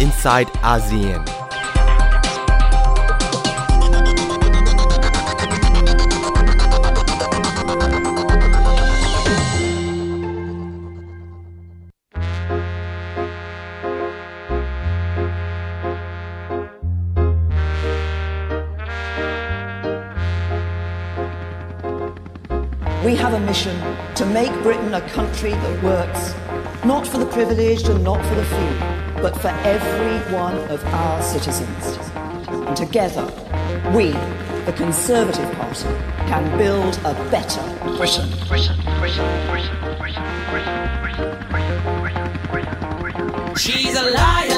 inside ASEAN. We have a mission to make Britain a country that works, not for the privileged and not for the few, but for every one of our citizens. And together, we, the Conservative Party, can build a better Britain. She's a liar, liar.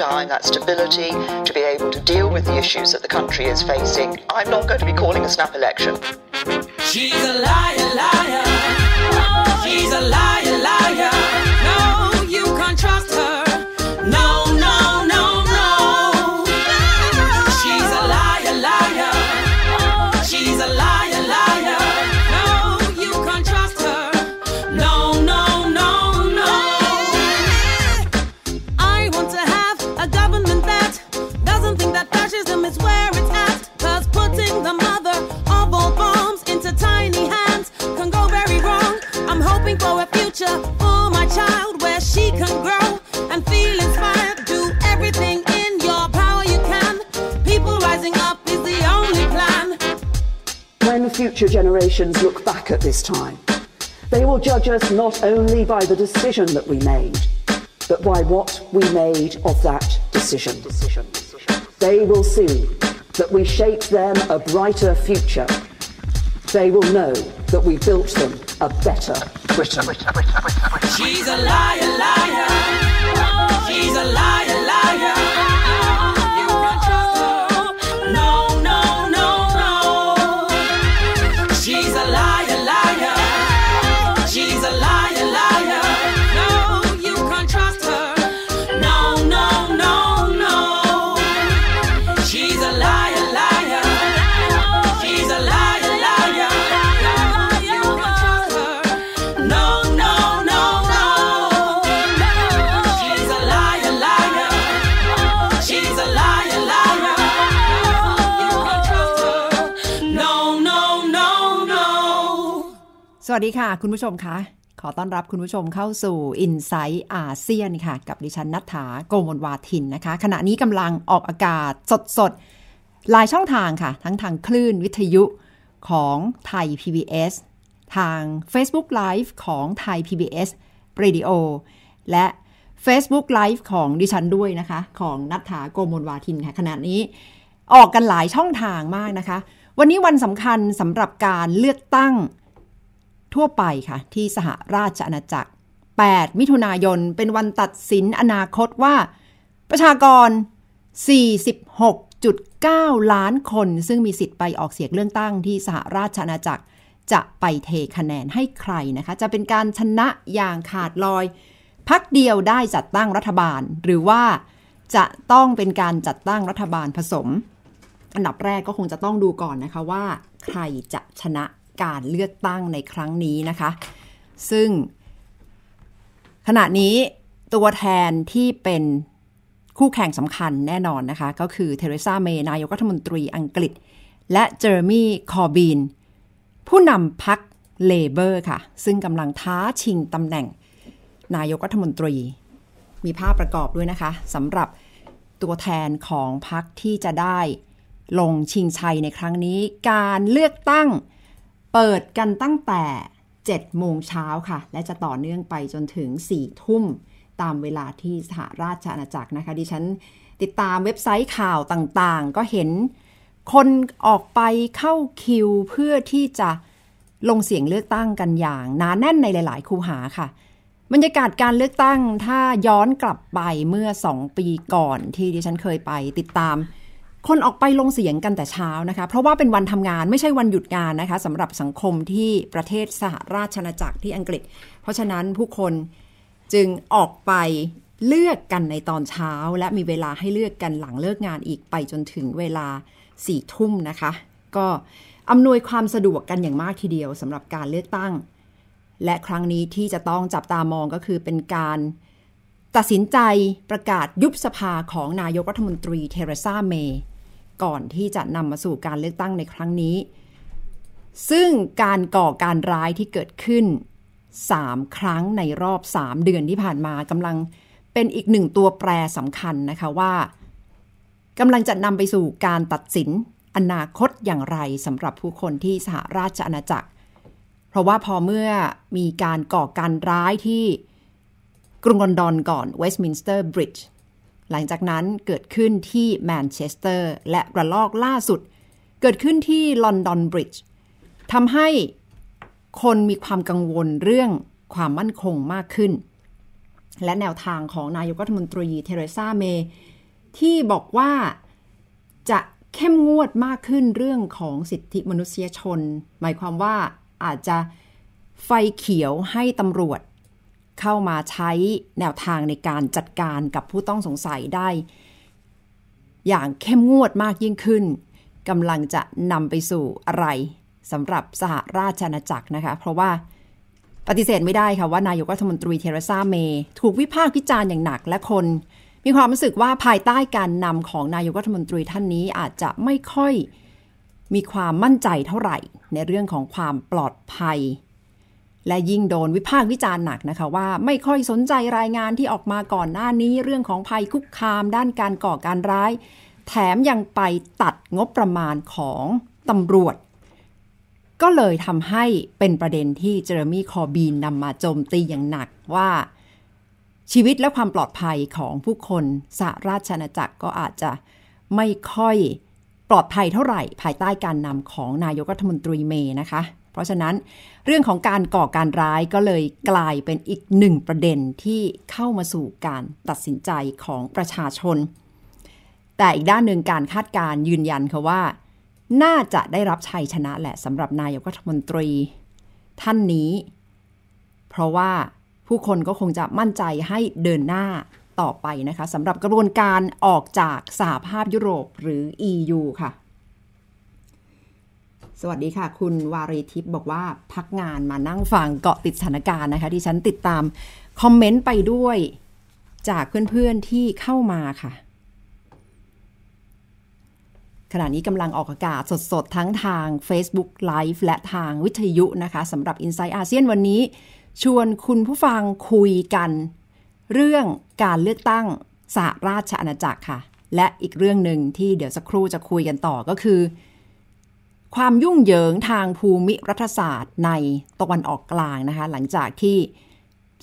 Time, that stability, to be able to deal with the issues that the country is facing. I'm not going to be calling a snap election. She's a liar. When future generations look back at this time, they will judge us not only by the decision that we made, but by what we made of that decision. They will see that we shaped them a brighter future. They will know that we built them a better Britain. She's a liar, liar. She's a liar. วัสดีค่ะ คุณผู้ชมคะขอต้อนรับคุณผู้ชมเข้าสู่ i n s i ซต์อาเซียนค่ะ กับดิฉันนัฐถาโกมลวาทินนะคะ ขณะนี้กำลังออกอากาศสดๆหลายช่องทางค่ะ ทั้งทางคลื่นวิทยุของไทย PBS ทาง Facebook Live ของไทย PBS Radio และ Facebook Live ของดิฉันด้วยนะคะ ของนัฐถาโกมลวาทินค่ะ ขณะนี้ออกกันหลายช่องทางมากนะคะ วันนี้วันสำคัญสำหรับการเลือกตั้ง ทั่วไปค่ะ ที่สหราชอาณาจักร 8 มิถุนายนเป็นวันตัดสินอนาคตว่า ประชากร 46.9 ล้านคนซึ่งมีสิทธิ์ไปออกเสียงเลือกตั้งที่สหราชอาณาจักรจะไปเทคะแนนให้ใครนะคะ จะเป็นการชนะอย่างขาดลอย พักเดียวได้จัดตั้งรัฐบาล หรือว่าจะต้องเป็นการจัดตั้งรัฐบาลผสม อันดับแรกก็คงจะต้องดูก่อนนะคะว่า ใครจะชนะ การเลือกตั้งในครั้งนี้นะคะ ซึ่ง ขณะนี้ตัวแทนที่เป็นคู่แข่งสำคัญแน่นอนนะคะ ก็คือเทเรซาเมย์นายกรัฐมนตรีอังกฤษ และเจอร์มี่คอร์บีน ผู้นำพรรคเลเบอร์ค่ะ ซึ่งกำลังท้าชิงตำแหน่งนายกรัฐมนตรี มีภาพประกอบด้วยนะคะสำหรับตัวแทนของพรรคที่จะได้ลงชิงชัยในครั้งนี้ การเลือกตั้ง เปิดกันตั้งแต่7โมงเช้าค่ะ และจะต่อเนื่องไปจนถึง 4 ทุ่มตามเวลาที่สหราชอาณาจักรนะคะ ดิฉันติดตามเว็บไซต์ข่าวต่างๆ ก็เห็นคนออกไปเข้าคิวเพื่อที่จะลงเสียงเลือกตั้งกันอย่างหนาแน่นในหลาย ๆ คูหาค่ะ บรรยากาศการเลือกตั้งถ้าย้อนกลับไปเมื่อสองปีก่อนที่ดิฉันเคยไปติดตาม คนออกไปลงเสียงกันแต่เช้านะคะ เพราะว่าเป็นวันทำงานไม่ใช่วันหยุดงานนะคะสำหรับสังคมที่ประเทศสหราชอาณาจักรที่อังกฤษ เพราะฉะนั้นผู้คนจึงออกไปเลือกกันในตอนเช้า และมีเวลาให้เลือกกันหลังเลิกงานอีกไปจนถึงเวลาสี่ทุ่มนะคะ ก็อำนวยความสะดวกกันอย่างมากทีเดียวสำหรับการเลือกตั้ง และครั้งนี้ที่จะต้องจับตามองก็คือเป็นการตัดสินใจประกาศยุบสภาของนายกรัฐมนตรีเทเรซาเมย์ ก่อนที่จะนำมาสู่การเลือกตั้งในครั้งนี้ ซึ่งการก่อการร้ายที่เกิดขึ้น 3 ครั้งในรอบ 3 เดือนที่ผ่านมากำลังเป็นอีกหนึ่งตัวแปรสำคัญนะคะว่ากำลังจะนำไปสู่การตัดสินอนาคตอย่างไรสำหรับผู้คนที่สหราชอาณาจักร เพราะว่าพอเมื่อมีการก่อการร้ายที่กรุงลอนดอนก่อนเวสต์มินสเตอร์บริดจ์ หลังจากนั้นเกิดขึ้นที่แมนเชสเตอร์และระลอกล่าสุด เกิดขึ้นที่ลอนดอนบริดจ์ทำให้คนมีความกังวลเรื่องความมั่นคงมากขึ้น และแนวทางของนายกรัฐมนตรีเทเรซาเมย์ที่บอกว่าจะเข้มงวดมากขึ้นเรื่องของสิทธิมนุษยชน หมายความว่าอาจจะไฟเขียวให้ตำรวจ เข้ามาใช้แนวทางในการจัดการกับผู้ต้องสงสัยได้ อย่างเข้มงวดมากยิ่งขึ้นกำลังจะนำไปสู่อะไรสำหรับสหราชอาณาจักรนะคะ เพราะว่าปฏิเสธไม่ได้ค่ะว่านายกรัฐมนตรีเทเรซาเมย์ถูกวิพากษ์วิจารณ์อย่างหนักและคน มีความรู้สึกว่าภายใต้การนำของนายกรัฐมนตรีท่านนี้อาจจะไม่ค่อยมีความมั่นใจเท่าไหร่ ในเรื่องของความปลอดภัย และยิ่งโดนวิพากษ์วิจารณ์หนักนะคะว่าไม่ค่อยสนใจรายงานที่ออกมาก่อนหน้านี้เรื่องของภัยคุกคาม ด้านการก่อการร้าย แถมยังไปตัดงบประมาณของตำรวจ ก็เลยทำให้เป็นประเด็นที่เจอร์มี่คอบีนนำมาโจมตีอย่างหนักว่าชีวิตและความปลอดภัยของผู้คนสหราชอาณาจักรก็อาจจะไม่ค่อยปลอดภัยเท่าไหร่ ภายใต้การนำของนายกรัฐมนตรีเมย์นะคะ เพราะฉะนั้นเรื่องของการก่อการร้ายก็เลยกลายเป็นอีกหนึ่งประเด็นที่เข้ามาสู่การตัดสินใจของประชาชน แต่อีกด้านหนึ่งการคาดการยืนยันค่ะว่า น่าจะได้รับชัยชนะแหละสำหรับนายกรัฐมนตรี ท่านนี้ เพราะว่าผู้คนก็คงจะมั่นใจให้เดินหน้าต่อไปนะคะสำหรับกระบวนการออกจากสหภาพยุโรปหรือ EU ค่ะ สวัสดีค่ะ คุณวารีทิพย์บอกว่าพักงานมานั่งฟังเกาะติดสถานการณ์นะคะที่ฉันติดตามคอมเมนต์ไปด้วยจากเพื่อนๆที่เข้ามาค่ะ ขณะนี้กำลังออกอากาศสดๆ ทั้งทาง Facebook Live และทางวิทยุนะคะสำหรับ i n s i ซต์อาเซียนวันนี้ ชวนคุณผู้ฟังคุยกัน เรื่องการเลือกตั้งสหราชอาณาจักรค่ะ และอีกเรื่องหนึ่งที่เดี๋ยวสักครู่จะคุยกันต่อก็คือ ความยุ่งเหยิงทางภูมิรัฐศาสตร์ในตะวันออกกลางนะคะ หลังจากที่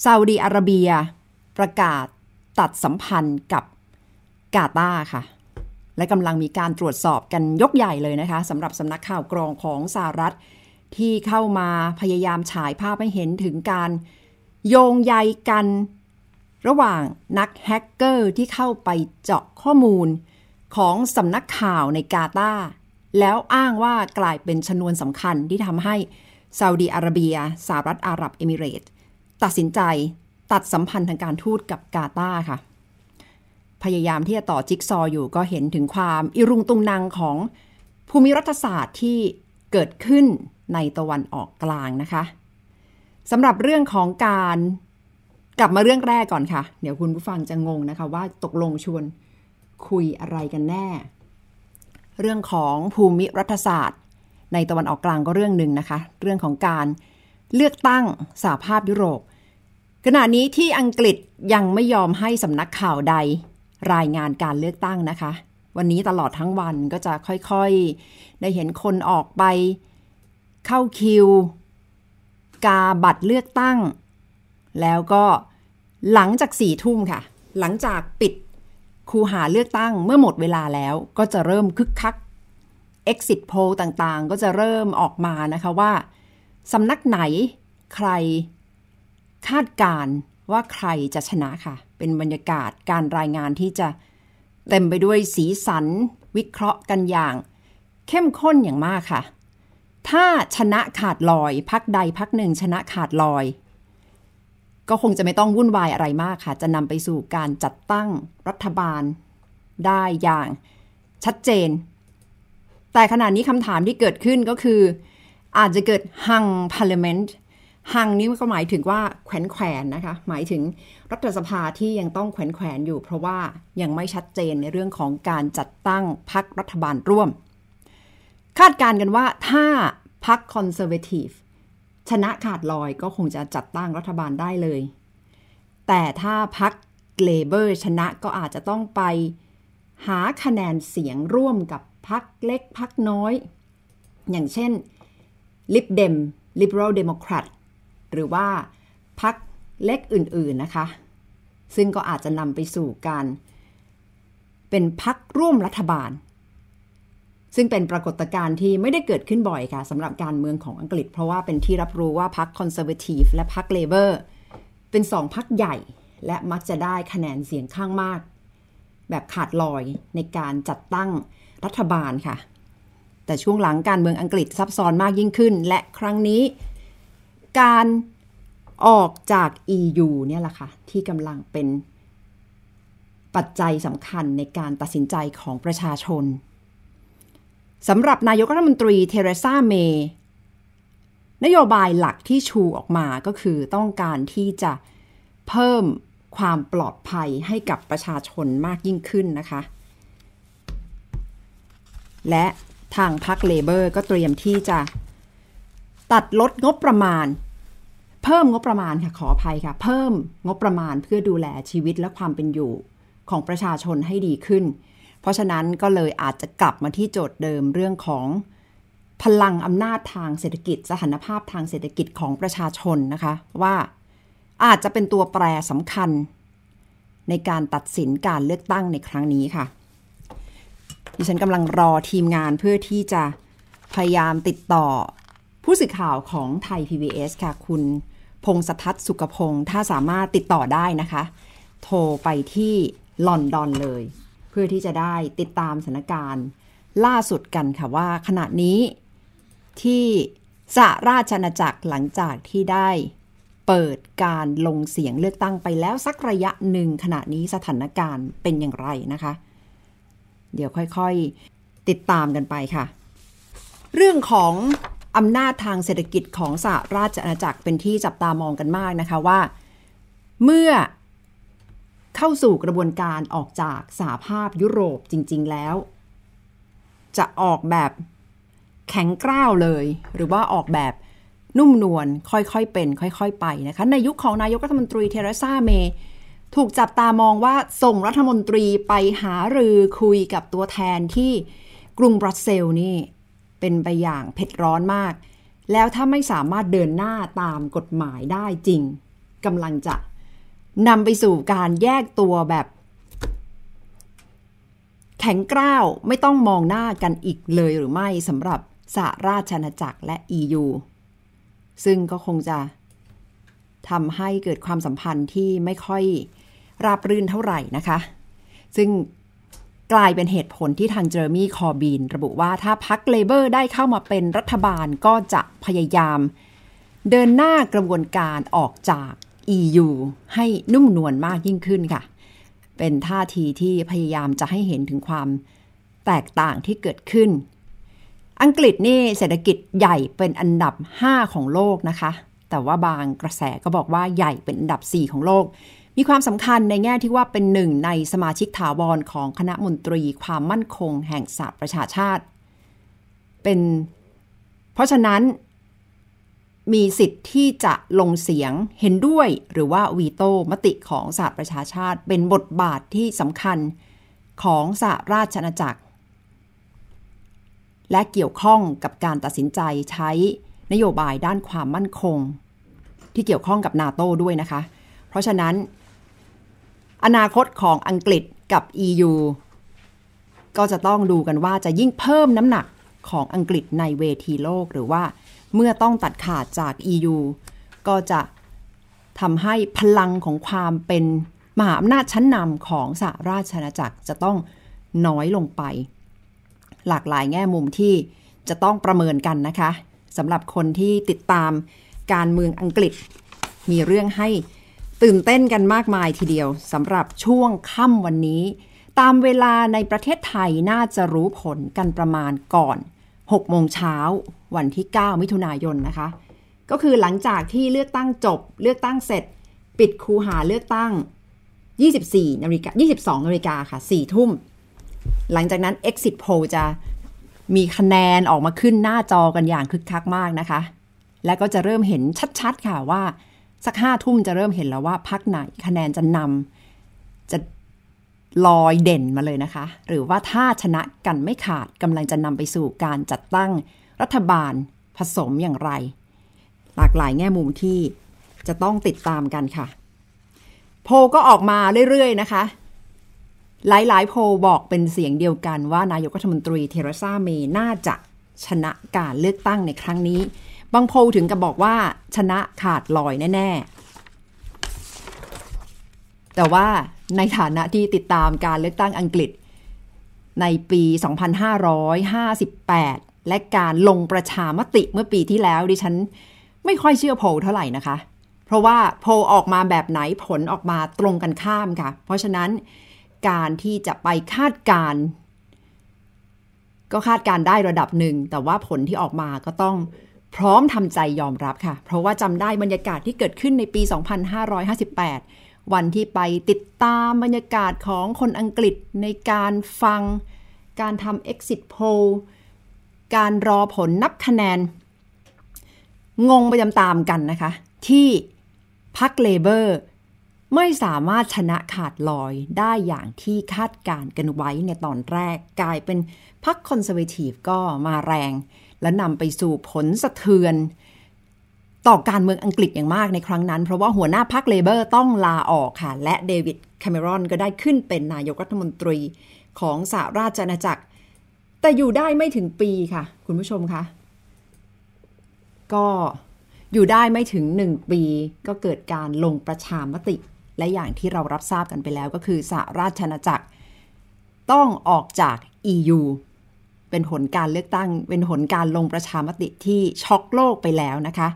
ซาอุดีอาระเบียประกาศตัดสัมพันธ์กับกาตาร์ค่ะ และกำลังมีการตรวจสอบกันยกใหญ่เลยนะคะสำหรับสำนักข่าวกรองของสหรัฐ ที่เข้ามาพยายามฉายภาพให้เห็นถึงการโยงใยกันระหว่างนักแฮกเกอร์ที่เข้าไปเจาะข้อมูลของสำนักข่าวในกาตาร์ แล้วอ้างว่ากลายเป็นชนวนสำคัญที่ทำให้ซาอุดีอาระเบียสหรัฐอาหรับเอมิเรตตัดสินใจตัดสัมพันธ์ทางการทูตกับกาตาร์ค่ะ พยายามที่จะต่อจิ๊กซออยู่ก็เห็นถึงความอิรุงตุงนางของภูมิรัฐศาสตร์ที่เกิดขึ้นในตะวันออกกลางนะคะสำหรับเรื่องของการกลับมาเรื่องแรกก่อนค่ะ เดี๋ยวคุณผู้ฟังจะงงนะคะ ว่าตกลงชวนคุยอะไรกันแน่ เรื่องของภูมิรัฐศาสตร์ ในตะวันออกกลางก็เรื่องหนึ่งนะคะ เรื่องของการเลือกตั้งสหภาพยุโรป ขณะนี้ที่อังกฤษยังไม่ยอมให้สำนักข่าวใด รายงานการเลือกตั้งนะคะ วันนี้ตลอดทั้งวันก็จะค่อยๆ ได้เห็นคนออกไป เข้าคิว กาบัตรเลือกตั้ง แล้วก็หลังจากสี่ทุ่มค่ะ หลังจากปิด คูหาเลือกตั้งเมื่อหมดเวลาแล้วก็จะเริ่มคึกคัก exit poll ต่างๆ ก็จะเริ่มออกมานะคะว่าสำนักไหนใครคาดการณ์ว่าใครจะชนะค่ะ เป็นบรรยากาศการรายงานที่จะเต็มไปด้วยสีสัน วิเคราะห์กันอย่าง เข้มข้นอย่างมากค่ะ ถ้าชนะขาดลอยพักใดพักหนึ่งชนะขาดลอย ก็คงจะไม่ต้องวุ่นวายอะไรมากค่ะ จะนำไปสู่การจัดตั้งรัฐบาล ได้อย่างชัดเจน แต่ขณะนี้คำถามที่เกิดขึ้นก็คือ อาจจะเกิดฮังพาร์เลเมนต์ฮังนี้ก็หมายถึงว่าแขวนแขวนนะคะ หมายถึงรัฐสภาที่ยังต้องแขวนแขวนอยู่ เพราะว่ายังไม่ชัดเจนในเรื่องของการจัดตั้งพรรครัฐบาลร่วม คาดการณ์กันว่าถ้าพรรคคอนเซอร์เวทีฟ ชนะขาดลอยก็คงจะจัดตั้งรัฐบาลได้เลย แต่ถ้าพรรคเลเบอร์ชนะก็อาจจะต้องไปหาคะแนนเสียงร่วมกับพรรคเล็กพรรคน้อย อย่างเช่น Lib Dem Liberal Democrat หรือว่าพรรคเล็กอื่นๆนะคะ ซึ่งก็อาจจะนำไปสู่การเป็นพรรคร่วมรัฐบาล ซึ่งเป็นปรากฏการณ์ที่ไม่ได้เกิดขึ้นบ่อยค่ะสำหรับการเมืองของอังกฤษ เพราะว่าเป็นที่รับรู้ว่าพรรคคอนเซอร์เวทีฟและพรรคเลเบอร์เป็นสองพรรคใหญ่ และมักจะได้คะแนนเสียงข้างมาก แบบขาดลอยในการจัดตั้งรัฐบาลค่ะ แต่ช่วงหลังการเมืองอังกฤษซับซ้อนมากยิ่งขึ้น และครั้งนี้ การออกจาก EU เนี่ยแหละค่ะที่กำลังเป็นปัจจัยสำคัญในการตัดสินใจของประชาชน สำหรับนายกรัฐมนตรีเทเรซาเมย์นโยบายหลักที่ชูออกมาก็คือต้องการที่จะเพิ่มความปลอดภัยให้กับประชาชนมากยิ่งขึ้นนะคะ และทางพรรค Labour ก็เตรียมที่จะตัดลดงบประมาณ เพิ่มงบประมาณค่ะขออภัยค่ะ เพิ่มงบประมาณเพื่อดูแลชีวิตและความเป็นอยู่ของประชาชนให้ดีขึ้น ราะฉะนั้นก็เลยอาจจะกลับมาที่โจทย์เดิมเรื่องของพลังอำนาจทางเศรษฐกิจ สถานภาพทางเศรษฐกิจของประชาชนนะคะ ว่าอาจจะเป็นตัวแปรสำคัญ ในการตัดสินการเลือกตั้งในครั้งนี้ค่ะ ดิฉันกำลังรอทีมงานเพื่อที่จะพยายามติดต่อผู้สื่อข่าวของไทย PBS ค่ะ คุณพงศทัศน์สุขพงศ์ถ้าสามารถติดต่อได้นะคะ โทรไปที่ลอนดอนเลย พื่อที่จะได้ติดตามสถานการณ์ล่าสุดกันค่ะว่าขณะนี้ที่สหราชอาณาจักรหลังจากที่ได้เปิดการลงเสียงเลือกตั้งไปแล้วสักระยะหนึ่งขณะนี้สถานการณ์เป็นอย่างไรนะคะ เดี๋ยวค่อยๆติดตามกันไปค่ะ เรื่องของอำนาจทางเศรษฐกิจของสหราชอาณาจักรเป็นที่จับตามองกันมากนะคะว่า เมื่อ เข้าสู่กระบวนการออกจากสหภาพยุโรปจริง ๆ แล้ว จะออกแบบแข็งกร้าวเลย หรือว่าออกแบบนุ่มนวลค่อยๆ เป็น ค่อย ๆ ไปนะคะ ในยุคของนายกรัฐมนตรีเทเรซาเมย์ถูกจับตามองว่าส่งรัฐมนตรีไปหารือคุยกับตัวแทนที่กรุงบรัสเซลนี่เป็นไปอย่างเผ็ดร้อนมาก แล้วถ้าไม่สามารถเดินหน้าตามกฎหมายได้จริงกำลังจะ นำไปสู่การแยกตัวแบบ แข็งกร้าวไม่ต้องมองหน้ากันอีกเลยหรือไม่สำหรับสหราชอาณาจักรและ EU ซึ่งก็คงจะทำให้เกิดความสัมพันธ์ที่ไม่ค่อยราบรื่นเท่าไหร่นะคะ ซึ่งกลายเป็นเหตุผลที่ทางเจอร์มี่คอร์บีน ระบุว่าถ้าพรรคเลเบอร์ได้เข้ามาเป็นรัฐบาลก็จะพยายาม เดินหน้ากระบวนการออกจาก EU ให้นุ่มนวลมากยิ่งขึ้นค่ะ เป็นท่าทีที่พยายามจะให้เห็นถึงความแตกต่างที่เกิดขึ้น อังกฤษนี่เศรษฐกิจใหญ่เป็นอันดับ 5 ของโลกนะคะ แต่ว่าบางกระแสก็บอกว่าใหญ่เป็นอันดับ 4 ของโลก มีความสำคัญในแง่ที่ว่าเป็นหนึ่งในสมาชิกถาวรของคณะมนตรีความมั่นคงแห่งสหประชาชาติ เป็น เพราะฉะนั้น มีสิทธิ์ที่จะลงเสียงเห็นด้วยหรือว่าวีโต้มติของสหประชาชาติ เป็นบทบาทที่สำคัญของสหราชอาณาจักร และเกี่ยวข้องกับการตัดสินใจใช้นโยบายด้านความมั่นคง ที่เกี่ยวข้องกับนาโต้ด้วยนะคะ เพราะฉะนั้น อนาคตของอังกฤษกับ EU ก็จะต้องดูกันว่าจะยิ่งเพิ่มน้ำหนักของอังกฤษในเวทีโลกหรือว่า เมื่อต้องตัดขาดจาก EU ก็จะทำให้พลังของความเป็นมหาอำนาจชั้นนำของสหราชอาณาจักรจะต้องน้อยลงไป หลากหลายแง่มุมที่จะต้องประเมินกันนะคะสำหรับคนที่ติดตามการเมืองอังกฤษ มีเรื่องให้ตื่นเต้นกันมากมายทีเดียวสำหรับช่วงค่ำวันนี้ ตามเวลาในประเทศไทยน่าจะรู้ผลกันประมาณก่อน6โมงเช้า วันที่ 9 มิถุนายนนะคะ ก็คือหลังจากที่เลือกตั้งจบ เลือกตั้งเสร็จ ปิดคูหาเลือกตั้ง 24นาฬิกา22นาฬิกาค่ะ4ทุ่ม หลังจากนั้น Exit Poll จะมีคะแนนออกมาขึ้นหน้าจอกันอย่างคึกคักมากนะคะ และก็จะเริ่มเห็นชัดๆค่ะว่า สักห้าทุ่มจะเริ่มเห็นแล้วว่าพักไหนคะแนนจะนำจะลอยเด่นมาเลยนะคะ หรือว่าถ้าชนะกันไม่ขาดกำลังจะนำไปสู่การจัดตั้ง รัฐบาลผสมอย่างไร หลากหลายแง่มุมที่จะต้องติดตามกันค่ะ โพก็ออกมาเรื่อยๆนะคะ หลายๆ โพบอกเป็นเสียงเดียวกันว่านายกรัฐมนตรีเทเรซาเมย์น่าจะชนะการเลือกตั้งในครั้งนี้ บางโพถึงกับบอกว่าชนะขาดลอยแน่ๆ แต่ว่าในฐานะที่ติดตามการเลือกตั้งอังกฤษในปี 2558 และการลงประชามติเมื่อปีที่แล้วดิฉันไม่ค่อยเชื่อโพลเท่าไหร่นะคะ เพราะว่าโพลออกมาแบบไหนผลออกมาตรงกันข้ามค่ะ เพราะฉะนั้นการที่จะไปคาดการ ก็คาดการได้ระดับหนึ่ง แต่ว่าผลที่ออกมาก็ต้องพร้อมทำใจยอมรับค่ะ เพราะว่าจำได้บรรยากาศที่เกิดขึ้นในปี 2558 วันที่ไปติดตามบรรยากาศของคนอังกฤษในการฟัง การทำ exit poll การรอผลนับคะแนน งงไปตามๆกันนะคะ ที่พรรคเลเบอร์ไม่สามารถชนะขาดลอยได้อย่างที่คาดการกันไว้ในตอนแรกกลายเป็นพรรคคอนเซอร์เวทีฟก็มาแรง และนำไปสู่ผลสะเทือน ต่อการเมืองอังกฤษอย่างมากในครั้งนั้น เพราะว่าหัวหน้าพรรคเลเบอร์ต้องลาออกค่ะ และเดวิดแคมเมรอนก็ได้ขึ้นเป็นนายกรัฐมนตรีของสหราชอาณาจักร แต่อยู่ได้ไม่ถึงปีค่ะ คุณผู้ชมคะก็อยู่ได้ไม่ถึงหนึ่งปี ก็เกิดการลงประชามติ และอย่างที่เรารับทราบกันไปแล้วก็คือสหราชอาณาจักร ต้องออกจาก EU เป็นผลการเลือกตั้ง เป็นผลการลงประชามติที่ช็อกโลกไปแล้วนะคะ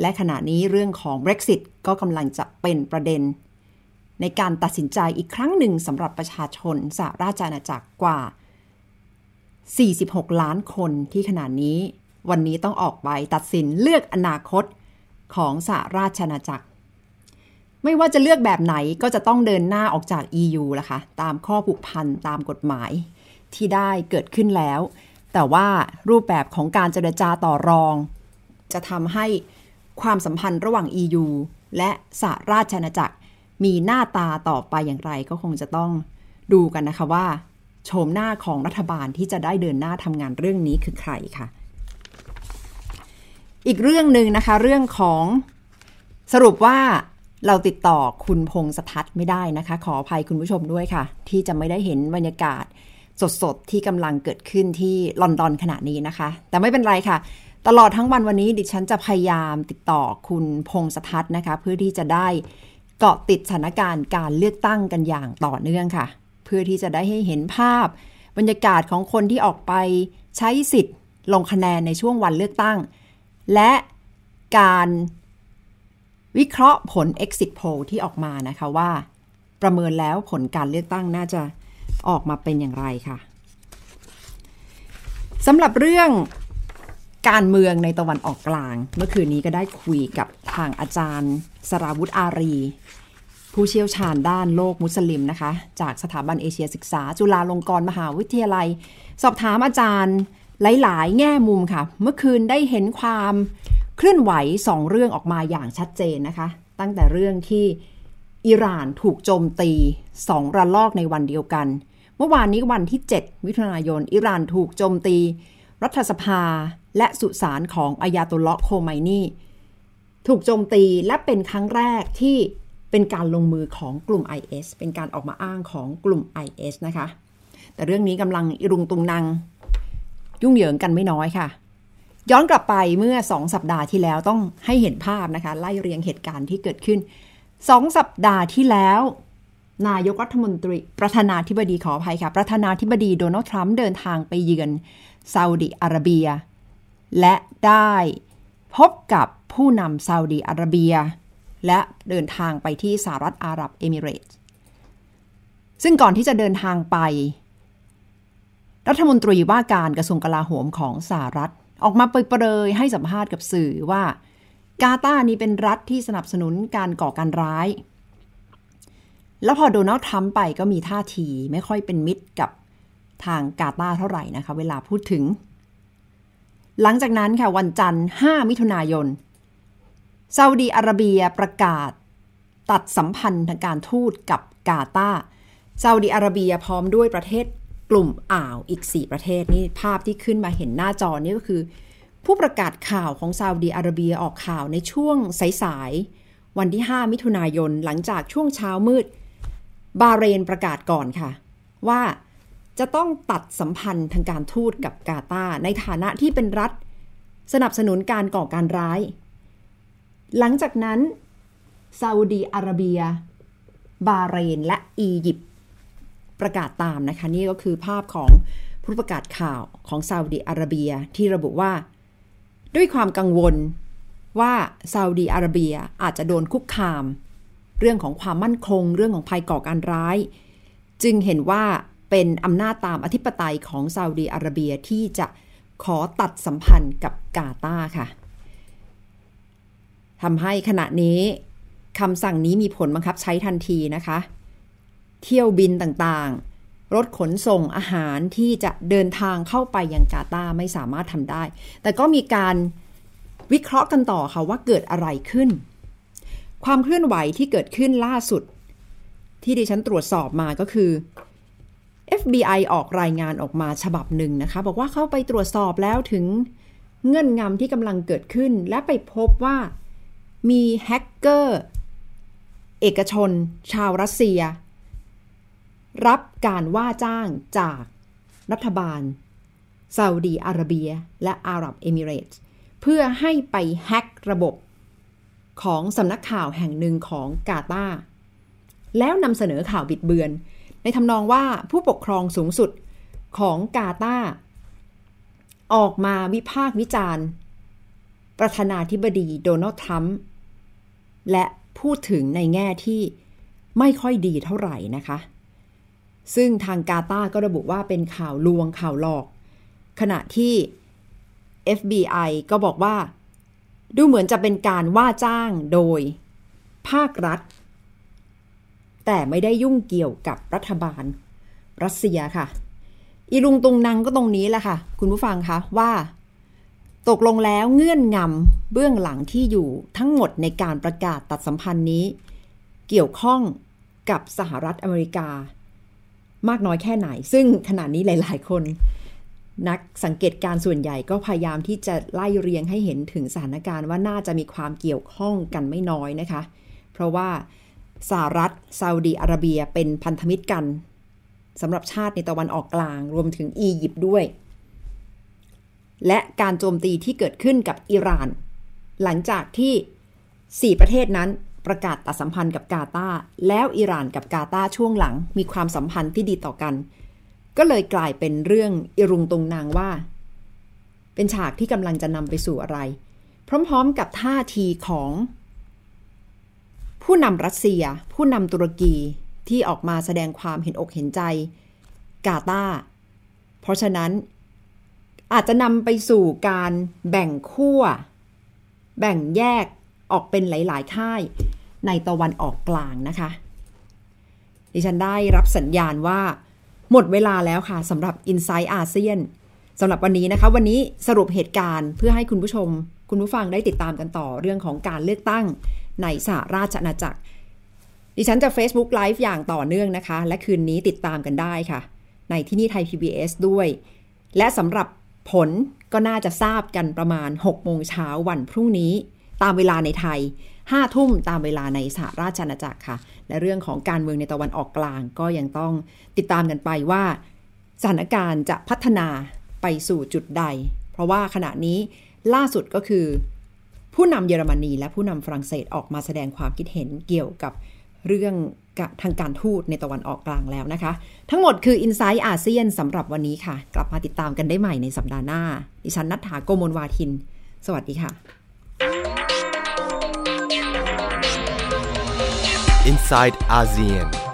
และขณะนี้เรื่องของ Brexit ก็กำลังจะเป็นประเด็น ในการตัดสินใจอีกครั้งหนึ่งสำหรับประชาชนสหราชอาณาจักรกว่า 46 ล้านคนที่ขณะนี้ วันนี้ต้องออกไปตัดสินเลือกอนาคตของสหราชอาณาจักร ไม่ว่าจะเลือกแบบไหนก็จะต้องเดินหน้าออกจาก EU ล่ะค่ะตามข้อผูกพันตามกฎหมายที่ได้เกิดขึ้นแล้ว แต่ว่ารูปแบบของการเจรจาต่อรอง จะทำให้ความสัมพันธ์ระหว่าง EU และสหราชอาณาจักรมีหน้าตาต่อไปอย่างไรก็คงจะต้องดูกันนะคะว่า โฉมหน้าของรัฐบาลที่จะได้เดินหน้าทำงานเรื่องนี้คือใครค่ะ อีกเรื่องหนึ่งนะคะ เรื่องของสรุปว่าเราติดต่อคุณพงษ์สทัศน์ไม่ได้นะคะ ขออภัยคุณผู้ชมด้วยค่ะ ที่จะไม่ได้เห็นบรรยากาศสดๆ ที่กำลังเกิดขึ้นที่ลอนดอนขณะนี้นะคะ แต่ไม่เป็นไรค่ะ ตลอดทั้งวันวันนี้ดิฉันจะพยายามติดต่อคุณพงษ์สทัศน์นะคะ เพื่อที่จะได้เกาะติดสถานการณ์การเลือกตั้งกันอย่างต่อเนื่องค่ะ เพื่อที่จะได้ให้เห็นภาพ บรรยากาศของคนที่ออกไปใช้สิทธิ์ลงคะแนนในช่วงวันเลือกตั้ง และการวิเคราะห์ผล exit poll ที่ออกมานะคะว่า ประเมินแล้วผลการเลือกตั้งน่าจะออกมาเป็นอย่างไรค่ะสำหรับเรื่องการเมืองในตะวันออกกลาง เมื่อคืนนี้ก็ได้คุยกับทางอาจารย์ สราวุธอารี ผู้เชี่ยวชาญด้านโลกมุสลิมนะคะ จากสถาบันเอเชียศึกษา จุฬาลงกรณ์มหาวิทยาลัย สอบถามอาจารย์หลาย ๆ แง่มุมค่ะ เมื่อคืนได้เห็นความเคลื่อนไหวสองเรื่องออกมาอย่างชัดเจนนะคะ ตั้งแต่เรื่องที่อิหร่านถูกโจมตีสองระลอกในวันเดียวกัน เมื่อวานนี้วันที่ 7 มิถุนายน อิหร่านถูกโจมตี รัฐสภาและสุสานของอายาตุลเลาะห์โคไมนีถูกโจมตีและเป็นครั้งแรกที่ เป็นการลงมือของกลุ่ม IS เป็นการออกมาอ้างของกลุ่ม IS นะคะ แต่เรื่องนี้กำลังอิรุงตุงนางยุ่งเหยิงกันไม่น้อยค่ะ ย้อนกลับไปเมื่อสองสัปดาห์ที่แล้วต้องให้เห็นภาพนะคะ ไล่เรียงเหตุการณ์ที่เกิดขึ้นสองสัปดาห์ที่แล้ว นายกรัฐมนตรีประธานาธิบดีขออภัยค่ะ ประธานาธิบดีโดนัลด์ทรัมป์เดินทางไปเยือนซาอุดิอาระเบีย และได้พบกับผู้นำซาอุดิอาระเบีย และเดินทางไปที่สหรัฐอาหรับเอมิเรตส์ซึ่งก่อนที่จะเดินทางไป รัฐมนตรีว่าการกระทรวงกลาโหมของสหรัฐ ออกมาเปิดเผยให้สัมภาษณ์กับสื่อว่ากาตาร์นี้เป็นรัฐที่สนับสนุนการก่อการร้าย แล้วพอโดนัลด์ทรัมป์ไปก็มีท่าทีไม่ค่อยเป็นมิตรกับทางกาตาร์เท่าไหร่นะคะ เวลาพูดถึง หลังจากนั้นค่ะวันจันทร์ 5 มิถุนายน ซาอุดีอาระเบียประกาศ ตัดสัมพันธ์ทางการทูตกับกาตาร์ซาอุดีอาระเบียพร้อมด้วยประเทศกลุ่มอ่าวอีก 4 ประเทศนี่ภาพที่ขึ้นมาเห็นหน้าจอนี่ก็คือ ผู้ประกาศข่าวของซาอุดีอาระเบียออกข่าวในช่วงสายๆวันที่ 5 มิถุนายนหลังจากช่วงเช้ามืด บาเรนประกาศก่อนค่ะ ว่าจะต้องตัดสัมพันธ์ทางการทูตกับกาตาร์ในฐานะที่เป็นรัฐ สนับสนุนการก่อการร้าย หลังจากนั้นซาอุดีอาระเบีย บาเรน และอียิปต์ประกาศตามนะคะ นี่ก็คือภาพของผู้ประกาศข่าวของซาอุดีอาระเบียที่ระบุว่า ด้วยความกังวลว่าซาอุดีอาระเบียอาจจะโดนคุกคาม เรื่องของความมั่นคง เรื่องของภัยก่อการร้าย จึงเห็นว่าเป็นอำนาจตามอธิปไตยของซาอุดีอาระเบียที่จะขอตัดสัมพันธ์กับกาตาร์ค่ะ ทำให้ขณะนี้คำสั่งนี้มีผลบังคับใช้ทันทีนะคะ เที่ยวบินต่างๆ รถขนส่งอาหารที่จะเดินทางเข้าไปยังกาตาร์ไม่สามารถทำได้ แต่ก็มีการวิเคราะห์กันต่อค่ะว่าเกิดอะไรขึ้น ความเคลื่อนไหวที่เกิดขึ้นล่าสุด ที่ดิฉันตรวจสอบมาก็คือ FBI ออกรายงานออกมาฉบับหนึ่งนะคะ บอกว่าเข้าไปตรวจสอบแล้วถึงเงื่อนงำที่กำลังเกิดขึ้น และไปพบว่า มีแฮกเกอร์ เอกชน ชาวรัสเซีย รับการว่าจ้างจากรัฐบาลซาอุดีอาระเบีย และอาหรับเอมิเรตส์เพื่อให้ไปแฮกระบบของสำนักข่าวแห่งหนึ่งของกาตาร์แล้วนำเสนอข่าวบิดเบือน ในทำนองว่าผู้ปกครองสูงสุดของกาตาออกมาวิพากษ์วิจารณ์ ประธานาธิบดีโดนัลด์ทรัมป์ และพูดถึงในแง่ที่ไม่ค่อยดีเท่าไหร่นะคะ ซึ่งทางกาตาร์ก็ระบุว่าเป็นข่าวลวงข่าวหลอก ขณะที่ FBI ก็บอกว่า ดูเหมือนจะเป็นการว่าจ้างโดยภาครัฐ แต่ไม่ได้ยุ่งเกี่ยวกับรัฐบาลรัสเซียค่ะ อีลุงตุงนังก็ตรงนี้แหละค่ะ คุณผู้ฟังคะว่า ตกลงแล้วเงื่อนงำเบื้องหลังที่อยู่ทั้งหมดในการประกาศตัดสัมพันธ์นี้ เกี่ยวข้องกับสหรัฐอเมริกา มากน้อยแค่ไหน ซึ่งขณะนี้หลาย ๆ คน นักสังเกตการส่วนใหญ่ก็พยายามที่จะไล่เรียงให้เห็นถึงสถานการณ์ว่าน่าจะมีความเกี่ยวข้องกันไม่น้อยนะคะ เพราะว่าสหรัฐซาอุดีอาระเบียเป็นพันธมิตรกันสำหรับชาติในตะวันออกกลาง รวมถึงอียิปต์ด้วย และการโจมตีที่เกิดขึ้นกับอิหร่าน หลังจากที่ 4 ประเทศนั้นประกาศตัดสัมพันธ์กับกาตาแล้วอิหร่านกับกาตาช่วงหลังมีความสัมพันธ์ที่ดีต่อกัน ก็เลยกลายเป็นเรื่องอิรุงตุงนางว่า เป็นฉากที่กำลังจะนำไปสู่อะไร พร้อมๆกับท่าทีของ ผู้นำรัสเซีย ผู้นำตุรกีที่ออกมาแสดงความเห็นอกเห็นใจกาตาเพราะฉะนั้น อาจจะนำไปสู่การแบ่งขั้ว แบ่งแยกออกเป็นหลาย ๆ ค่ายในตะวันออกกลางนะคะ ดิฉันได้รับสัญญาณว่า หมดเวลาแล้วค่ะสำหรับ i n s i ซต์อาเซียนสำหรับวันนี้นะคะ วันนี้สรุปเหตุการณ์เพื่อให้คุณผู้ชม คุณผู้ฟังได้ติดตามกันต่อเรื่องของการเลือกตั้งในสหราชอาณาจักร ดิฉันจะ Facebook Live อย่างต่อเนื่องนะคะ และคืนนี้ติดตามกันได้ค่ะ ในที่นี่ไทย PBS ด้วย และสำหรับ ผลก็น่าจะทราบกันประมาณ 6 โมงเช้าวันพรุ่งนี้ ตามเวลาในไทย 5 ทุ่มตามเวลาในสหราชอาณาจักรค่ะ และเรื่องของการเมืองในตะวันออกกลางก็ยังต้องติดตามกันไปว่า สถานการณ์จะพัฒนาไปสู่จุดใด เพราะว่าขณะนี้ล่าสุดก็คือ ผู้นำเยอรมนีและผู้นำฝรั่งเศสออกมาแสดงความคิดเห็นเกี่ยวกับเรื่อง ทางการทูตในตะวันออกกลางแล้วนะคะ ทั้งหมดคือ i n s i ซต์อาเซียนสำหรับวันนี้ค่ะ กลับมาติดตามกันได้ใหม่ในสัปดาห์หน้า ดิฉันนัทธาโกโมลวาทิน สวัสดีค่ะ Inside ASEAN